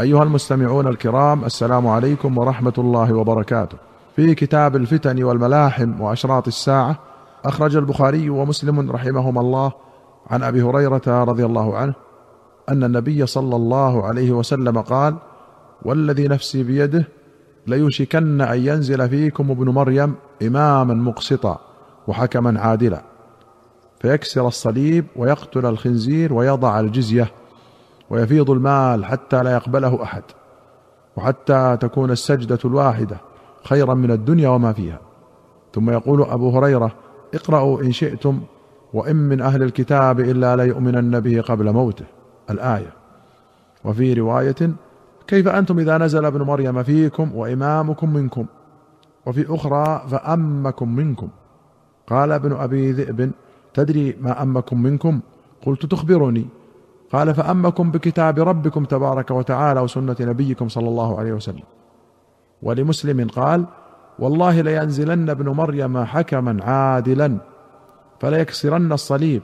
أيها المستمعون الكرام السلام عليكم ورحمة الله وبركاته. في كتاب الفتن والملاحم وأشراط الساعة أخرج البخاري ومسلم رحمهما الله عن أبي هريرة رضي الله عنه أن النبي صلى الله عليه وسلم قال: والذي نفسي بيده ليوشكن أن ينزل فيكم ابن مريم إماما مقسطا وحكما عادلا فيكسر الصليب ويقتل الخنزير ويضع الجزية ويفيض المال حتى لا يقبله أحد وحتى تكون السجدة الواحدة خيرا من الدنيا وما فيها. ثم يقول أبو هريرة اقرأوا إن شئتم وإن من أهل الكتاب إلا ليؤمنن به قبل موته. الآية وفي رواية كيف أنتم إذا نزل ابن مريم فيكم وإمامكم منكم؟ وفي أخرى فأمكم منكم. قال ابن أبي ذئب تدري ما أمكم منكم؟ قلت تخبرني. قال فأمكم بكتاب ربكم تبارك وتعالى وسنة نبيكم صلى الله عليه وسلم. ولمسلم قال والله لينزلن ابن مريم حكما عادلا فليكسرن الصليب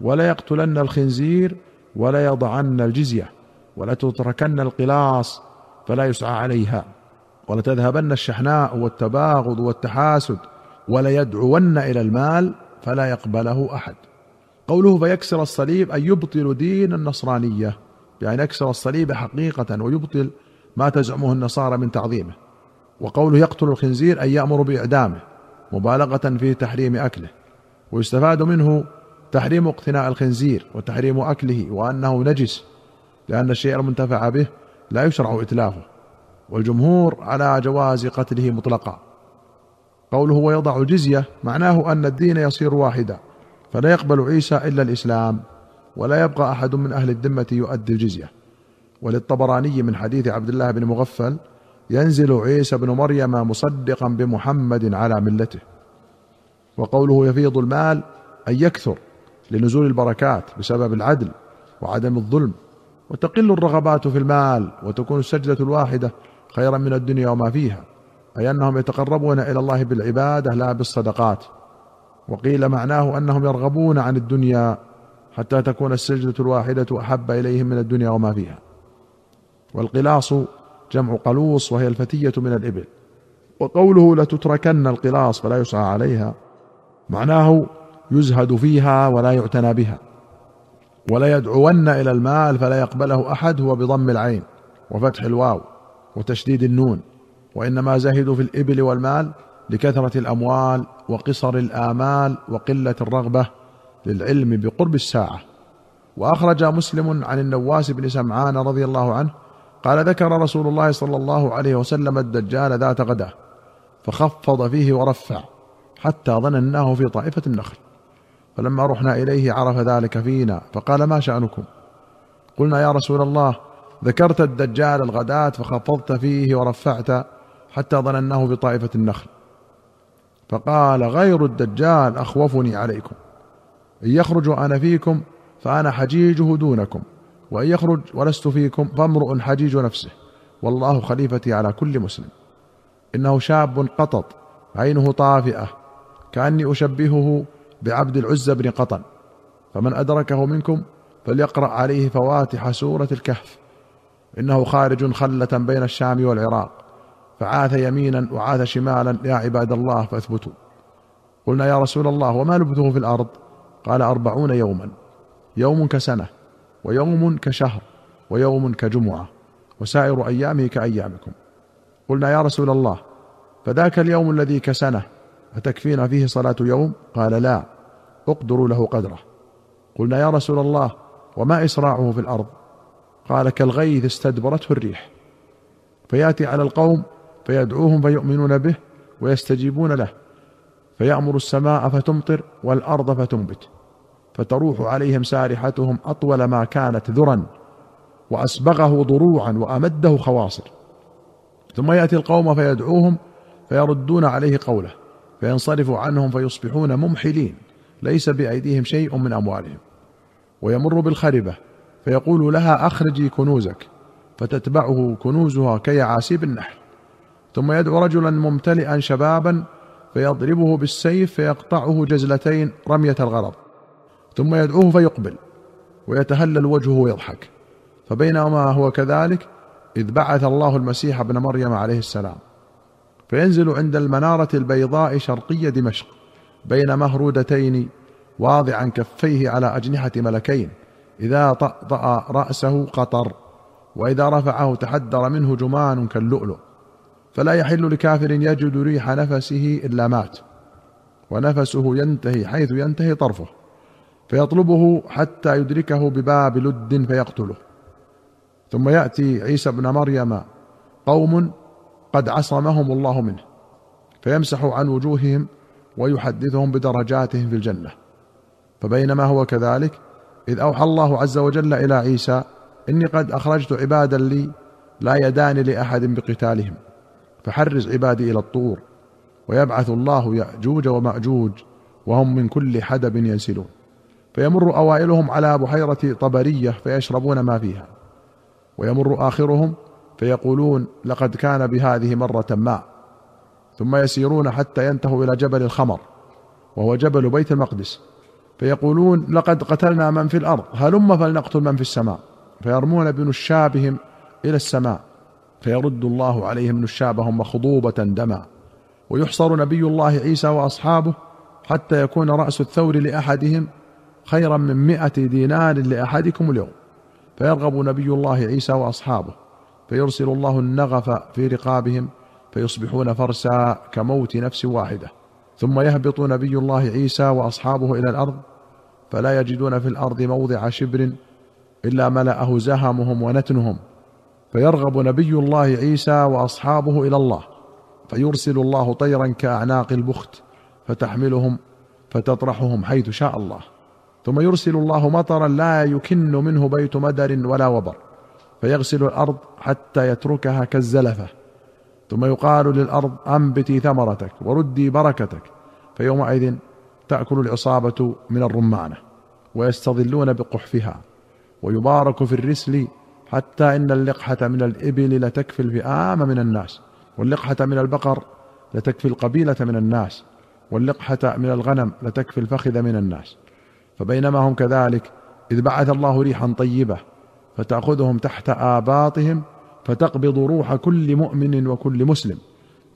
ولا يقتلن الخنزير ولا يضعن الجزية ولتتركن القلاص فلا يسعى عليها ولتذهبن الشحناء والتباغض والتحاسد وليدعون إلى المال فلا يقبله أحد. قوله فيكسر الصليب أن يبطل دين النصرانية. يعني يكسر الصليب حقيقة ويبطل ما تزعمه النصارى من تعظيمه. وقوله يقتل الخنزير أن يأمر بإعدامه مبالغة في تحريم أكله. ويستفاد منه تحريم اقتناء الخنزير وتحريم أكله وأنه نجس لأن الشيء المنتفع به لا يشرع إتلافه. والجمهور على جواز قتله مطلقا. قوله ويضع الجزية معناه أن الدين يصير واحدا. فلا يقبل عيسى إلا الإسلام ولا يبقى أحد من أهل الذمة يؤدي الجزية. وللطبراني من حديث عبد الله بن مغفل ينزل عيسى بن مريم مصدقا بمحمد على ملته. وقوله يفيض المال ان يكثر لنزول البركات بسبب العدل وعدم الظلم وتقل الرغبات في المال وتكون السجدة الواحدة خيرا من الدنيا وما فيها أي أنهم يتقربون إلى الله بالعبادة لا بالصدقات. وقيل معناه أنهم يرغبون عن الدنيا حتى تكون السجدة الواحدة أحب إليهم من الدنيا وما فيها. والقلاص جمع قلوص وهي الفتية من الإبل. وقوله لتتركن القلاص فلا يسعى عليها معناه يزهد فيها ولا يعتنى بها. ولا يدعون إلى المال فلا يقبله أحد هو بضم العين وفتح الواو وتشديد النون. وإنما زهدوا في الإبل والمال لكثرة الأموال وقصر الآمال وقلة الرغبة للعلم بقرب الساعة. وأخرج مسلم عن النواس بن سمعان رضي الله عنه قال ذكر رسول الله صلى الله عليه وسلم الدجال ذات غداه فخفض فيه ورفع حتى ظنناه في طائفة النخل. فلما رحنا إليه عرف ذلك فينا فقال ما شأنكم؟ قلنا يا رسول الله ذكرت الدجال الغداة فخفضت فيه ورفعت حتى ظنناه بطائفة النخل. فقال غير الدجال أخوفني عليكم. إن يخرج أنا فيكم فأنا حجيجه دونكم وإن يخرج ولست فيكم فامرؤ حجيج نفسه والله خليفتي على كل مسلم. إنه شاب قطط عينه طافئة كأني أشبهه بعبد العزى بن قطن. فمن أدركه منكم فليقرأ عليه فواتح سورة الكهف إنه خارج خلة بين الشام والعراق. فعاث يمينا وعاث شمالا يا عباد الله فاثبتوا. قلنا يا رسول الله وما لبثه في الأرض؟ قال أربعون يوما يوم كسنة ويوم كشهر ويوم كجمعة وسائر أيامه كأيامكم. قلنا يا رسول الله فذاك اليوم الذي كسنة أتكفينا فيه صلاة يوم؟ قال لا اقدروا له قدره. قلنا يا رسول الله وما إسراعه في الأرض؟ قال كالغيث استدبرته الريح. فيأتي على القوم فيدعوهم فيؤمنون به ويستجيبون له. فيأمر السماء فتمطر والأرض فتنبت. فتروح عليهم سارحتهم أطول ما كانت ذرا وأسبغه ضروعا وأمده خواصر. ثم يأتي القوم فيدعوهم فيردون عليه قوله. فينصرف عنهم فيصبحون ممحلين. ليس بأيديهم شيء من أموالهم. ويمر بالخربة فيقول لها أخرجي كنوزك. فتتبعه كنوزها كيعاسيب النحل. ثم يدعو رجلا ممتلئا شبابا فيضربه بالسيف فيقطعه جزلتين رمية الغرض. ثم يدعوه فيقبل ويتهلل وجهه ويضحك. فبينما هو كذلك إذ بعث الله المسيح ابن مريم عليه السلام. فينزل عند المنارة البيضاء شرقي دمشق بين مهرودتين واضعا كفيه على أجنحة ملكين إذا طأطأ رأسه قطر وإذا رفعه تحدر منه جمان كاللؤلؤ. فلا يحل لكافر يجد ريح نفسه إلا مات ونفسه ينتهي حيث ينتهي طرفه فيطلبه حتى يدركه بباب لد فيقتله. ثم يأتي عيسى ابن مريم قوم قد عصمهم الله منه فيمسح عن وجوههم ويحدثهم بدرجاتهم في الجنة. فبينما هو كذلك إذ أوحى الله عز وجل إلى عيسى إني قد أخرجت عبادا لي لا يدان لأحد بقتالهم. فحرز عبادي إلى الطور ويبعث الله يأجوج ومأجوج وهم من كل حدب ينسلون. فيمر أوائلهم على بحيرة طبرية فيشربون ما فيها ويمر آخرهم فيقولون لقد كان بهذه مرة ما ثم يسيرون حتى ينتهوا إلى جبل الخمر وهو جبل بيت المقدس. فيقولون لقد قتلنا من في الأرض هلم فلنقتل من في السماء. فيرمون بنشابهم إلى السماء. فيرد الله عليهم نشابهم مخضوبة دما. ويحصر نبي الله عيسى وأصحابه حتى يكون رأس الثور لأحدهم خيرا من مائه دينار لأحدكم اليوم. فيرغب نبي الله عيسى وأصحابه. فيرسل الله النغف في رقابهم. فيصبحون فرسا كموت نفس واحدة. ثم يهبط نبي الله عيسى وأصحابه إلى الأرض. فلا يجدون في الأرض موضع شبر إلا ملأه زهمهم ونتنهم. فيرغب نبي الله عيسى وأصحابه إلى الله فيرسل الله طيرا كأعناق البخت فتحملهم فتطرحهم حيث شاء الله. ثم يرسل الله مطرا لا يكن منه بيت مدر ولا وبر فيغسل الأرض حتى يتركها كالزلفة. ثم يقال للأرض أنبتي ثمرتك وردي بركتك. فيومئذ تأكل العصابة من الرمانة ويستظلون بقحفها ويبارك في الرسل حتى إن اللقحة من الإبل لتكفي الفئام من الناس واللقحة من البقر لتكفي القبيلة من الناس واللقحة من الغنم لتكفي الفخذ من الناس. فبينما هم كذلك إذ بعث الله ريحا طيبة فتأخذهم تحت آباطهم فتقبض روح كل مؤمن وكل مسلم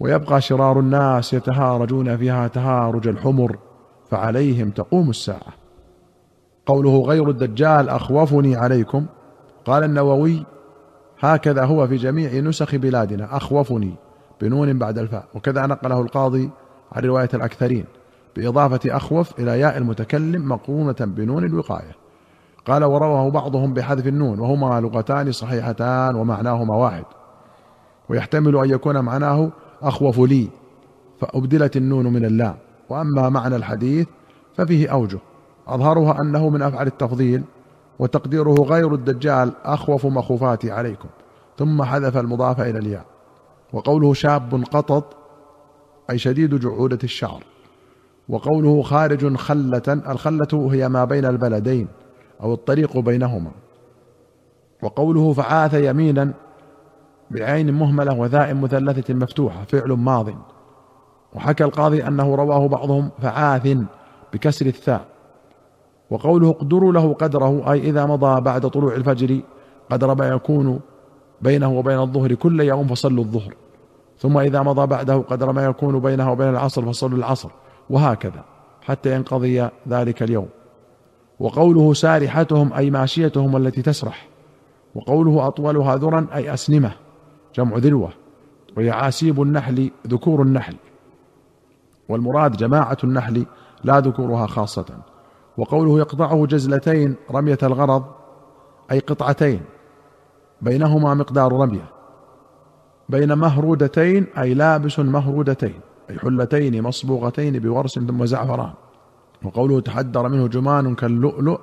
ويبقى شرار الناس يتهارجون فيها تهارج الحمر فعليهم تقوم الساعة. قوله غير الدجال أخوفني عليكم قال النووي هكذا هو في جميع نسخ بلادنا أخوفني بنون بعد الفاء. وكذا نقله القاضي عن رواية الأكثرين بإضافة أخوف إلى ياء المتكلم مقرونه بنون الوقاية. قال ورواه بعضهم بحذف النون وهما لغتان صحيحتان ومعناهما واحد. ويحتمل أن يكون معناه أخوف لي فأبدلت النون من اللام وأما معنى الحديث ففيه أوجه أظهرها أنه من افعال التفضيل وتقديره غير الدجال أخوف مخوفاتي عليكم. ثم حذف المضاف إلى الياء. وقوله شاب قطط أي شديد جعوده الشعر. وقوله خارج خلة الخلة هي ما بين البلدين أو الطريق بينهما. وقوله فعاث يمينا بعين مهملة وذاء مثلثة مفتوحة فعل ماض. وحكى القاضي أنه رواه بعضهم فعاث بكسر الثاء. وقوله اقدروا له قدره أي إذا مضى بعد طلوع الفجر قدر ما يكون بينه وبين الظهر كل يوم فصلوا الظهر. ثم إذا مضى بعده قدر ما يكون بينه وبين العصر فصلوا العصر وهكذا حتى ينقضي ذلك اليوم. وقوله سارحتهم أي ماشيتهم التي تسرح. وقوله أطولها ذرا أي أسنمة جمع ذروة. ويعاسيب النحل ذكور النحل. والمراد جماعة النحل لا ذكورها خاصة. وقوله يقطعه جزلتين رمية الغرض أي قطعتين بينهما مقدار رمية. بين مهرودتين أي لابس مهرودتين أي حلتين مصبوغتين بورس ثم زعفران. وقوله تحدر منه جمان كاللؤلؤ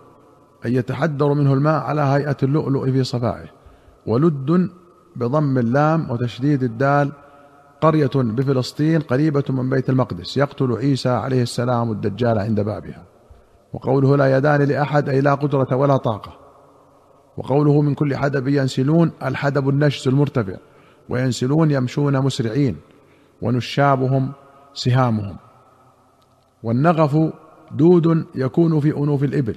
أي يتحدر منه الماء على هيئة اللؤلؤ في صفائه. ولد بضم اللام وتشديد الدال قرية بفلسطين قريبة من بيت المقدس يقتل عيسى عليه السلام الدجال عند بابها. وقوله لا يدان لأحد أي لا قدرة ولا طاقة. وقوله من كل حدب ينسلون الحدب النشز المرتفع. وينسلون يمشون مسرعين. ونشابهم سهامهم. والنغف دود يكون في أنوف الإبل.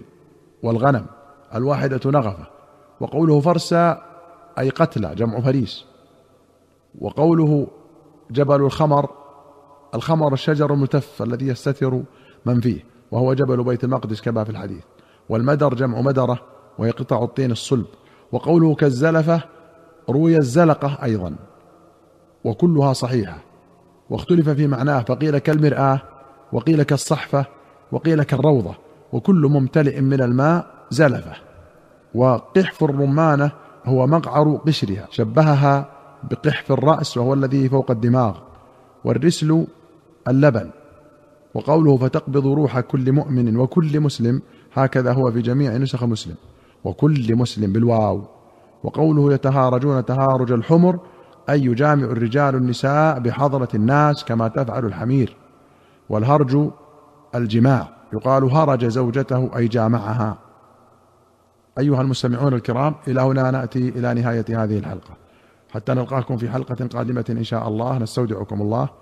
والغنم الواحدة نغفة. وقوله فرسا أي قتلى جمع فريس. وقوله جبل الخمر. الخمر الشجر المتف الذي يستتر من فيه. وهو جبل بيت المقدس كما في الحديث. والمدر جمع مدرة وهي قطع الطين الصلب. وقوله كالزلفة روي الزلقة أيضا. وكلها صحيحة. واختلف في معناه فقيل كالمرآة وقيل كالصحفة وقيل كالروضة. وكل ممتلئ من الماء زلفة. وقحف الرمانة هو مقعر قشرها. شبهها بقحف الرأس وهو الذي فوق الدماغ. والرسل اللبن. وقوله فتقبض روح كل مؤمن وكل مسلم هكذا هو في جميع نسخ مسلم. وكل مسلم بالواو. وقوله يتهارجون تهارج الحمر أي يجامع الرجال النساء بحضرة الناس كما تفعل الحمير. والهرج الجماع. يقال هرج زوجته أي جامعها. أيها المستمعون الكرام إلى هنا نأتي إلى نهاية هذه الحلقة. حتى نلقاكم في حلقة قادمة إن شاء الله. نستودعكم الله.